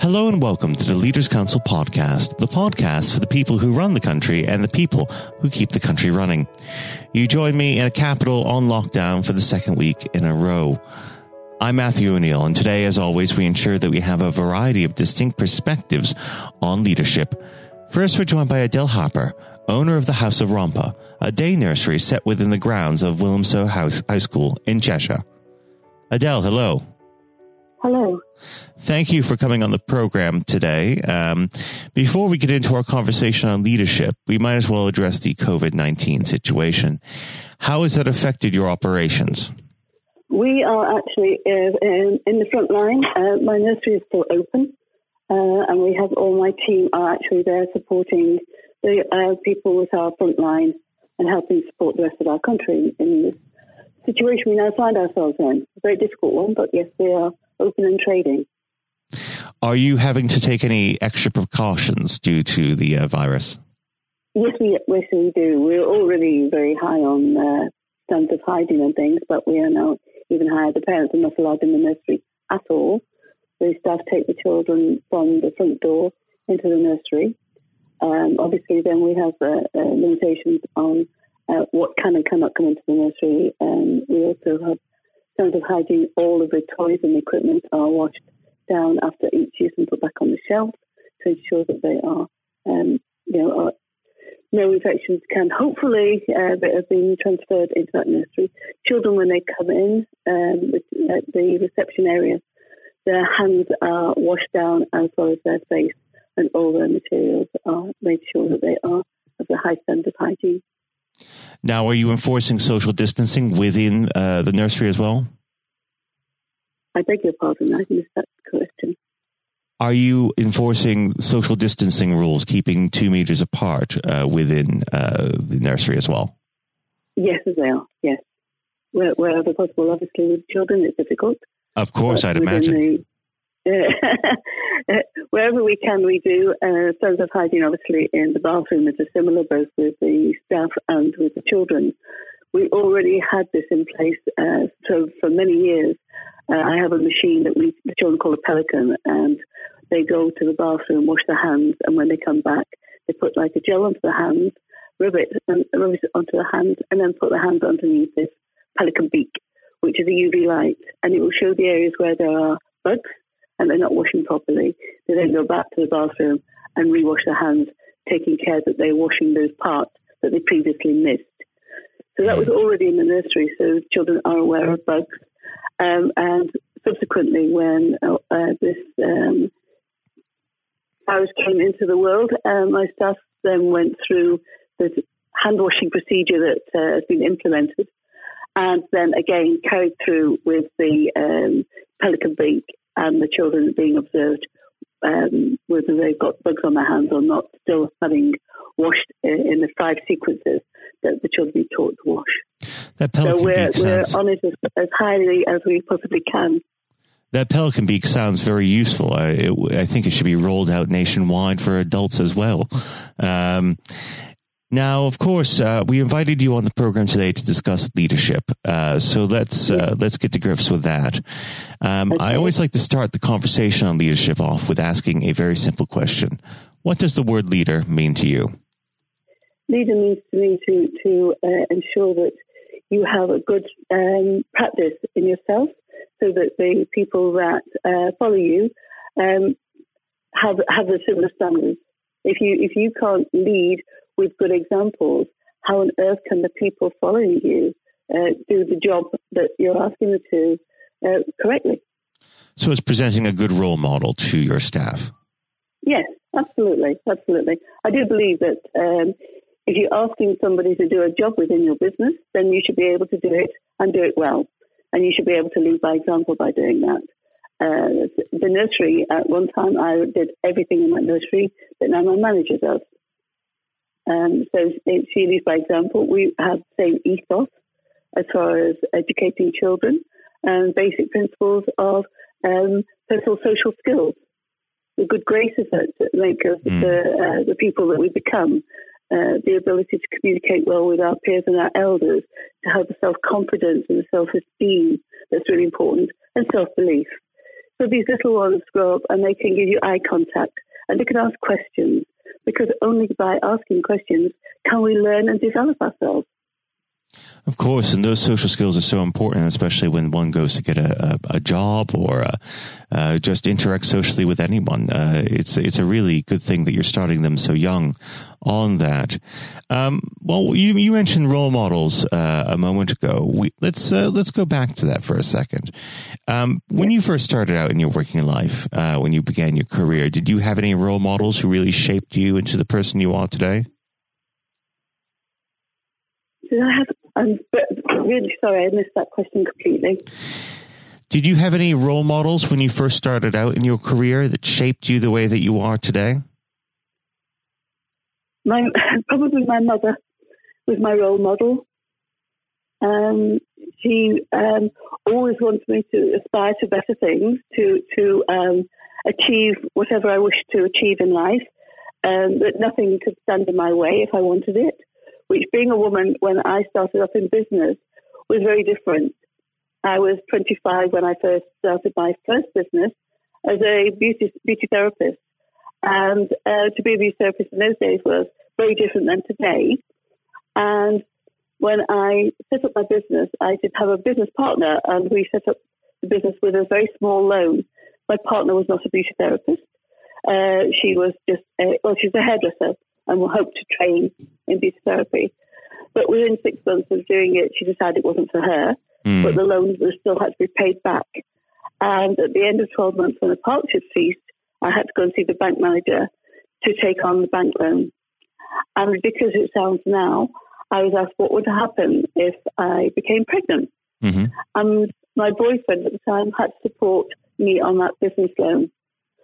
Hello and welcome to the Leaders Council podcast, the podcast for the people who run the country and the people who keep the country running. You join me in a capital on lockdown for the second week in a row. I'm Matthew O'Neill, and today, as always, we ensure that we have a variety of distinct perspectives on leadership. First, we're joined by Adell Harper, owner of the House of Rompa, a day nursery set within the grounds of Wilmslow House High School in Cheshire. Adele. Hello. Thank you for coming on the program today. Um, before we get into our conversation on leadership, we might as well address the COVID 19 situation. How has that affected your operations? We are actually uh, in the front line. Uh, my nursery is still open, uh, and we have all my team are actually there supporting the uh, people with our front line and helping support the rest of our country in this situation we now find ourselves in. A very difficult one, but yes, we are open and trading. Are you having to take any extra precautions due to the uh, virus? Yes, we, yes, we do. We're already very high on uh, standards of hygiene and things, but we are now even higher. The parents are not allowed in the nursery at all. The staff take the children from the front door into the nursery. Um, obviously, then we have uh, uh, limitations on uh, what can and cannot come into the nursery. Um, we also have terms of hygiene, all of the toys and equipment are washed down after each use and put back on the shelf to ensure that they are, um, you know, are, no infections can hopefully uh, have been transferred into that nursery. Children, when they come in, um, the, uh, the reception area, their hands are washed down as well as their face, and all their materials are made sure that they are of the high standard of hygiene. Now, are you enforcing social distancing within uh, the nursery as well? I beg your pardon, I missed that question. Are you enforcing social distancing rules, keeping two meters apart uh, within uh, the nursery as well? Yes, they are. Yes, Where, wherever possible. Obviously, with children, it's difficult. Of course, I'd imagine. The, wherever we can, we do. Uh, standards of hygiene, obviously, in the bathroom is similar, both with the staff and with the children. We already had this in place uh, so for many years. Uh, I have a machine that we the children call a pelican, and they go to the bathroom, wash their hands, and when they come back, they put like a gel onto the hands, rub it, and rub it onto the hands, and then put their hands underneath this pelican beak, which is a UV light, and it will show the areas where there are bugs and they're not washing properly. They then go back to the bathroom and rewash their hands, taking care that they're washing those parts that they previously missed. So that was already in the nursery, so children are aware of bugs. Um, and subsequently, when uh, uh, this um, virus came into the world, um, my staff then went through the hand washing procedure that uh, has been implemented, and then again carried through with the um, pelican beak and the children being observed um, whether they've got bugs on their hands or not, still having washed in the five sequences that the children be taught to wash. That pelican so we're, beak we're sounds, on it as, as highly as we possibly can. that pelican beak sounds very useful. I, it, I think it should be rolled out nationwide for adults as well. Um, now, of course, uh, we invited you on the program today to discuss leadership. Uh, so let's uh, let's get to grips with that. Um, I always like to start the conversation on leadership off with asking a very simple question: What does the word leader mean to you? Leader means to me to to uh, ensure that you have a good um, practice in yourself, so that the people that uh, follow you um, have have the similar standards. If you if you can't lead with good examples, how on earth can the people following you uh, do the job that you're asking them to uh, correctly? So it's presenting a good role model to your staff. Yes, absolutely, absolutely. I do believe that um, if you're asking somebody to do a job within your business, then you should be able to do it and do it well, and you should be able to lead by example by doing that. Uh, the nursery, at one time, I did everything in my nursery that now my manager does. Um, so she leads by example. We have the same ethos as far as educating children and basic principles of um, personal social skills, the good graces that make us mm. the, uh, the people that we become, uh, the ability to communicate well with our peers and our elders, to have the self confidence and the self esteem that's really important, and self belief. So these little ones grow up and they can give you eye contact and they can ask questions because only by asking questions can we learn and develop ourselves. Of course, and those social skills are so important, especially when one goes to get a, a, a job or uh, uh, just interact socially with anyone. Uh, it's it's a really good thing that you're starting them so young on that. Um, well, you you mentioned role models uh, a moment ago. We, let's uh, let's go back to that for a second. Um, when you first started out in your working life, uh, when you began your career, did you have any role models who really shaped you into the person you are today? Did I have I'm really sorry, I missed that question completely. Did you have any role models when you first started out in your career that shaped you the way that you are today? My probably my mother was my role model. Um, she um, always wanted me to aspire to better things, to to um, achieve whatever I wished to achieve in life, um, that nothing could stand in my way if I wanted it which being a woman when I started off in business was very different. I was 25 when I first started my first business as a beauty, beauty therapist. And uh, to be a beauty therapist in those days was very different than today. And when I set up my business, I did have a business partner, and we set up the business with a very small loan. My partner was not a beauty therapist. Uh, she was just, a, well, she's a hairdresser, and will hope to train in beauty therapy. But within six months of doing it, she decided it wasn't for her, mm. but the loans still had to be paid back. And at the end of 12 months, when the partnership ceased, I had to go and see the bank manager to take on the bank loan. And because it sounds now, I was asked what would happen if I became pregnant. Mm-hmm. And my boyfriend at the time had to support me on that business loan.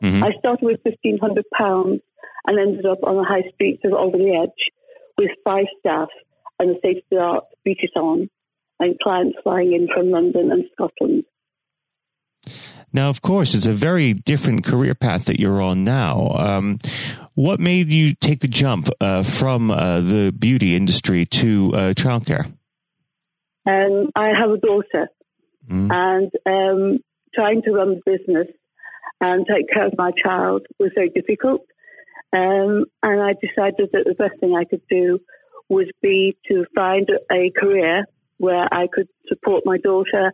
Mm-hmm. I started with £1,500 and ended up on the high streets of Alderley Edge with five staff and a state of the art beauty salon and clients flying in from London and Scotland. Now, of course, it's a very different career path that you're on now. Um, what made you take the jump uh, from uh, the beauty industry to uh, childcare? Um, I have a daughter, mm. and um, trying to run the business and take care of my child was very difficult. Um, and I decided that the best thing I could do would be to find a career where I could support my daughter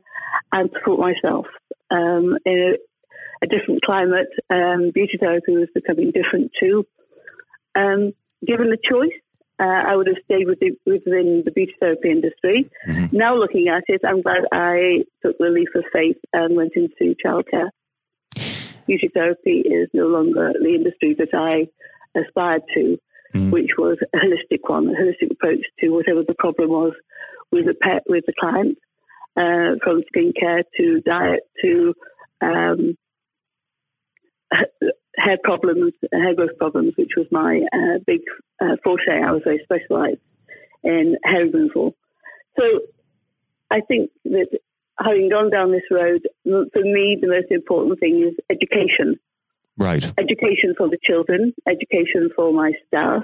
and support myself. Um, in a, a, different climate, um, beauty therapy was becoming different too. Um, given the choice, uh, I would have stayed with the, within the beauty therapy industry. Mm-hmm. Now looking at it, I'm glad I took the leap of faith and went into childcare. Beauty therapy is no longer the industry that I aspired to, mm. which was a holistic one, a holistic approach to whatever the problem was with the pet, with the client, uh, from skincare to diet to um, hair problems, hair growth problems, which was my uh, big uh, forte. I was very specialised in hair removal. So I think that having gone down this road, for me, the most important thing is education. Right. Education for the children, education for my staff.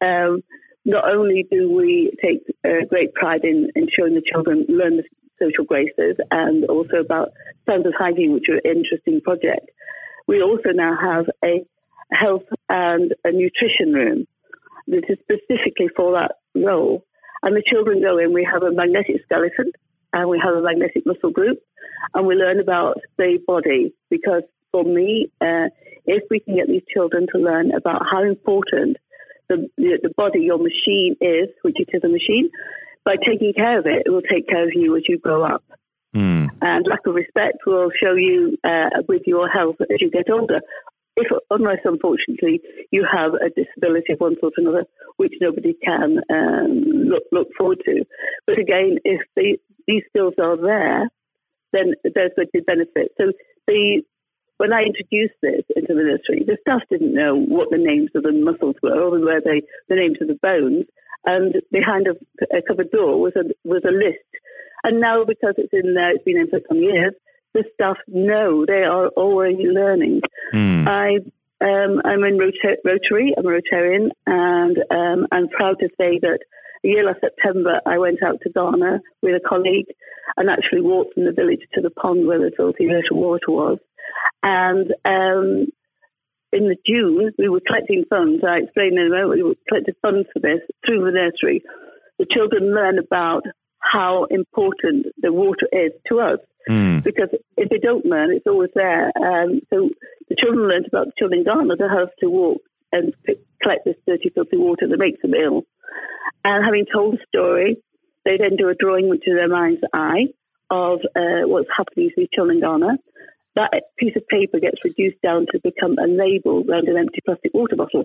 Um, not only do we take uh, great pride in ensuring the children learn the social graces and also about standards of hygiene, which are an interesting project, we also now have a health and a nutrition room that is specifically for that role. And the children go in, we have a magnetic skeleton and we have a magnetic muscle group and we learn about the body because for me, uh, if we can get these children to learn about how important the, the, the body, your machine is, which it is a machine, by taking care of it, it will take care of you as you grow up. Mm. And lack of respect will show you uh, with your health as you get older. If, unless unfortunately you have a disability of one sort or another, which nobody can um, look, look forward to. But again, if the, these skills are there, then there's going to be benefit. So the when I introduced this into the nursery, the staff didn't know what the names of the muscles were or where they, the names of the bones. And behind a, a cupboard door was a, was a list. And now, because it's in there, it's been in for some years, the staff know they are always learning. Mm. I um, I'm in Rotary. I'm a Rotarian, and um, I'm proud to say that a year last September, I went out to Ghana with a colleague and actually walked from the village to the pond where the salty little water was And um, in the June, we were collecting funds. I explained in a moment, we collected funds for this through the nursery. The children learn about how important the water is to us. Mm. Because if they don't learn, it's always there. Um, so the children learned about the children in Ghana to walk and pick, collect this dirty, filthy water that makes them ill. And having told the story, they then do a drawing which is their mind's eye of uh, what's happening to these children in Ghana. That piece of paper gets reduced down to become a label around an empty plastic water bottle.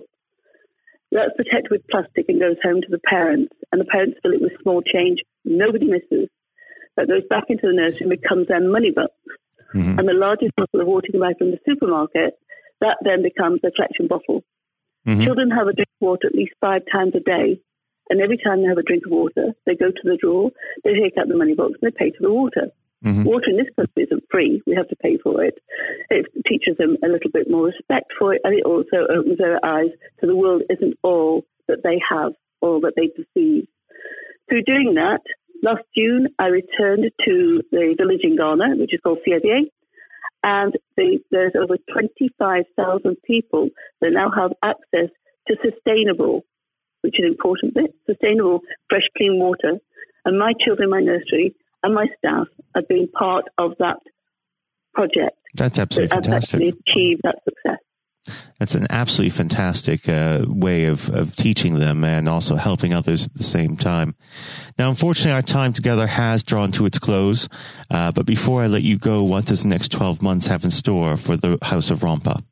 That's protected with plastic and goes home to the parents, and the parents fill it with small change nobody misses. That goes back into the nursery and becomes their money box. Mm-hmm. And the largest bottle of water you buy from the supermarket, that then becomes a collection bottle. Mm-hmm. Children have a drink of water at least five times a day. And every time they have a drink of water, they go to the drawer, they take out the money box, and they pay for the water. Mm-hmm. Water in this country isn't free. We have to pay for it. It teaches them a little bit more respect for it, and it also opens their eyes to the world isn't all that they have, all that they perceive. Through doing that, last June I returned to the village in Ghana, which is called Fiebie, and the, there's over 25,000 people that now have access to sustainable, which is an important bit, sustainable fresh clean water. And my children in my nursery and my staff have been part of that project. That's absolutely that fantastic. Achieved that success. That's an absolutely fantastic uh, way of, of teaching them and also helping others at the same time. Now, unfortunately, our time together has drawn to its close. Uh, but before I let you go, what does the next 12 months have in store for the House of Rompa?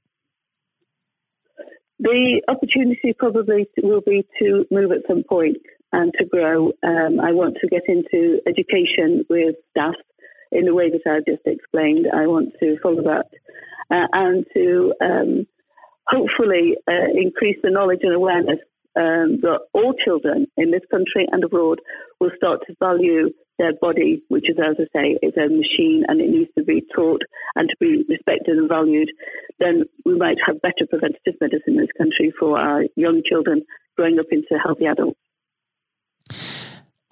The opportunity probably will be to move at some point and to grow. Um, I want to get into education with staff in the way that I've just explained. I want to follow that uh, and to um, hopefully uh, increase the knowledge and awareness um, that all children in this country and abroad will start to value their body, which is, as I say, is a machine and it needs to be taught and to be respected and valued, then we might have better preventative medicine in this country for our young children growing up into healthy adults.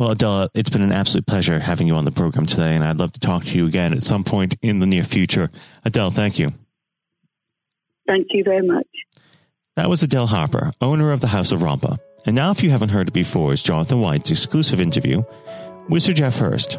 Well, Adela, it's been an absolute pleasure having you on the program today, and I'd love to talk to you again at some point in the near future. Adell, thank you. Thank you very much. That was Adell Harper, owner of the House of Rompa. And now, if you haven't heard it before, is Jonathan White's exclusive interview with Sir Geoff Hurst.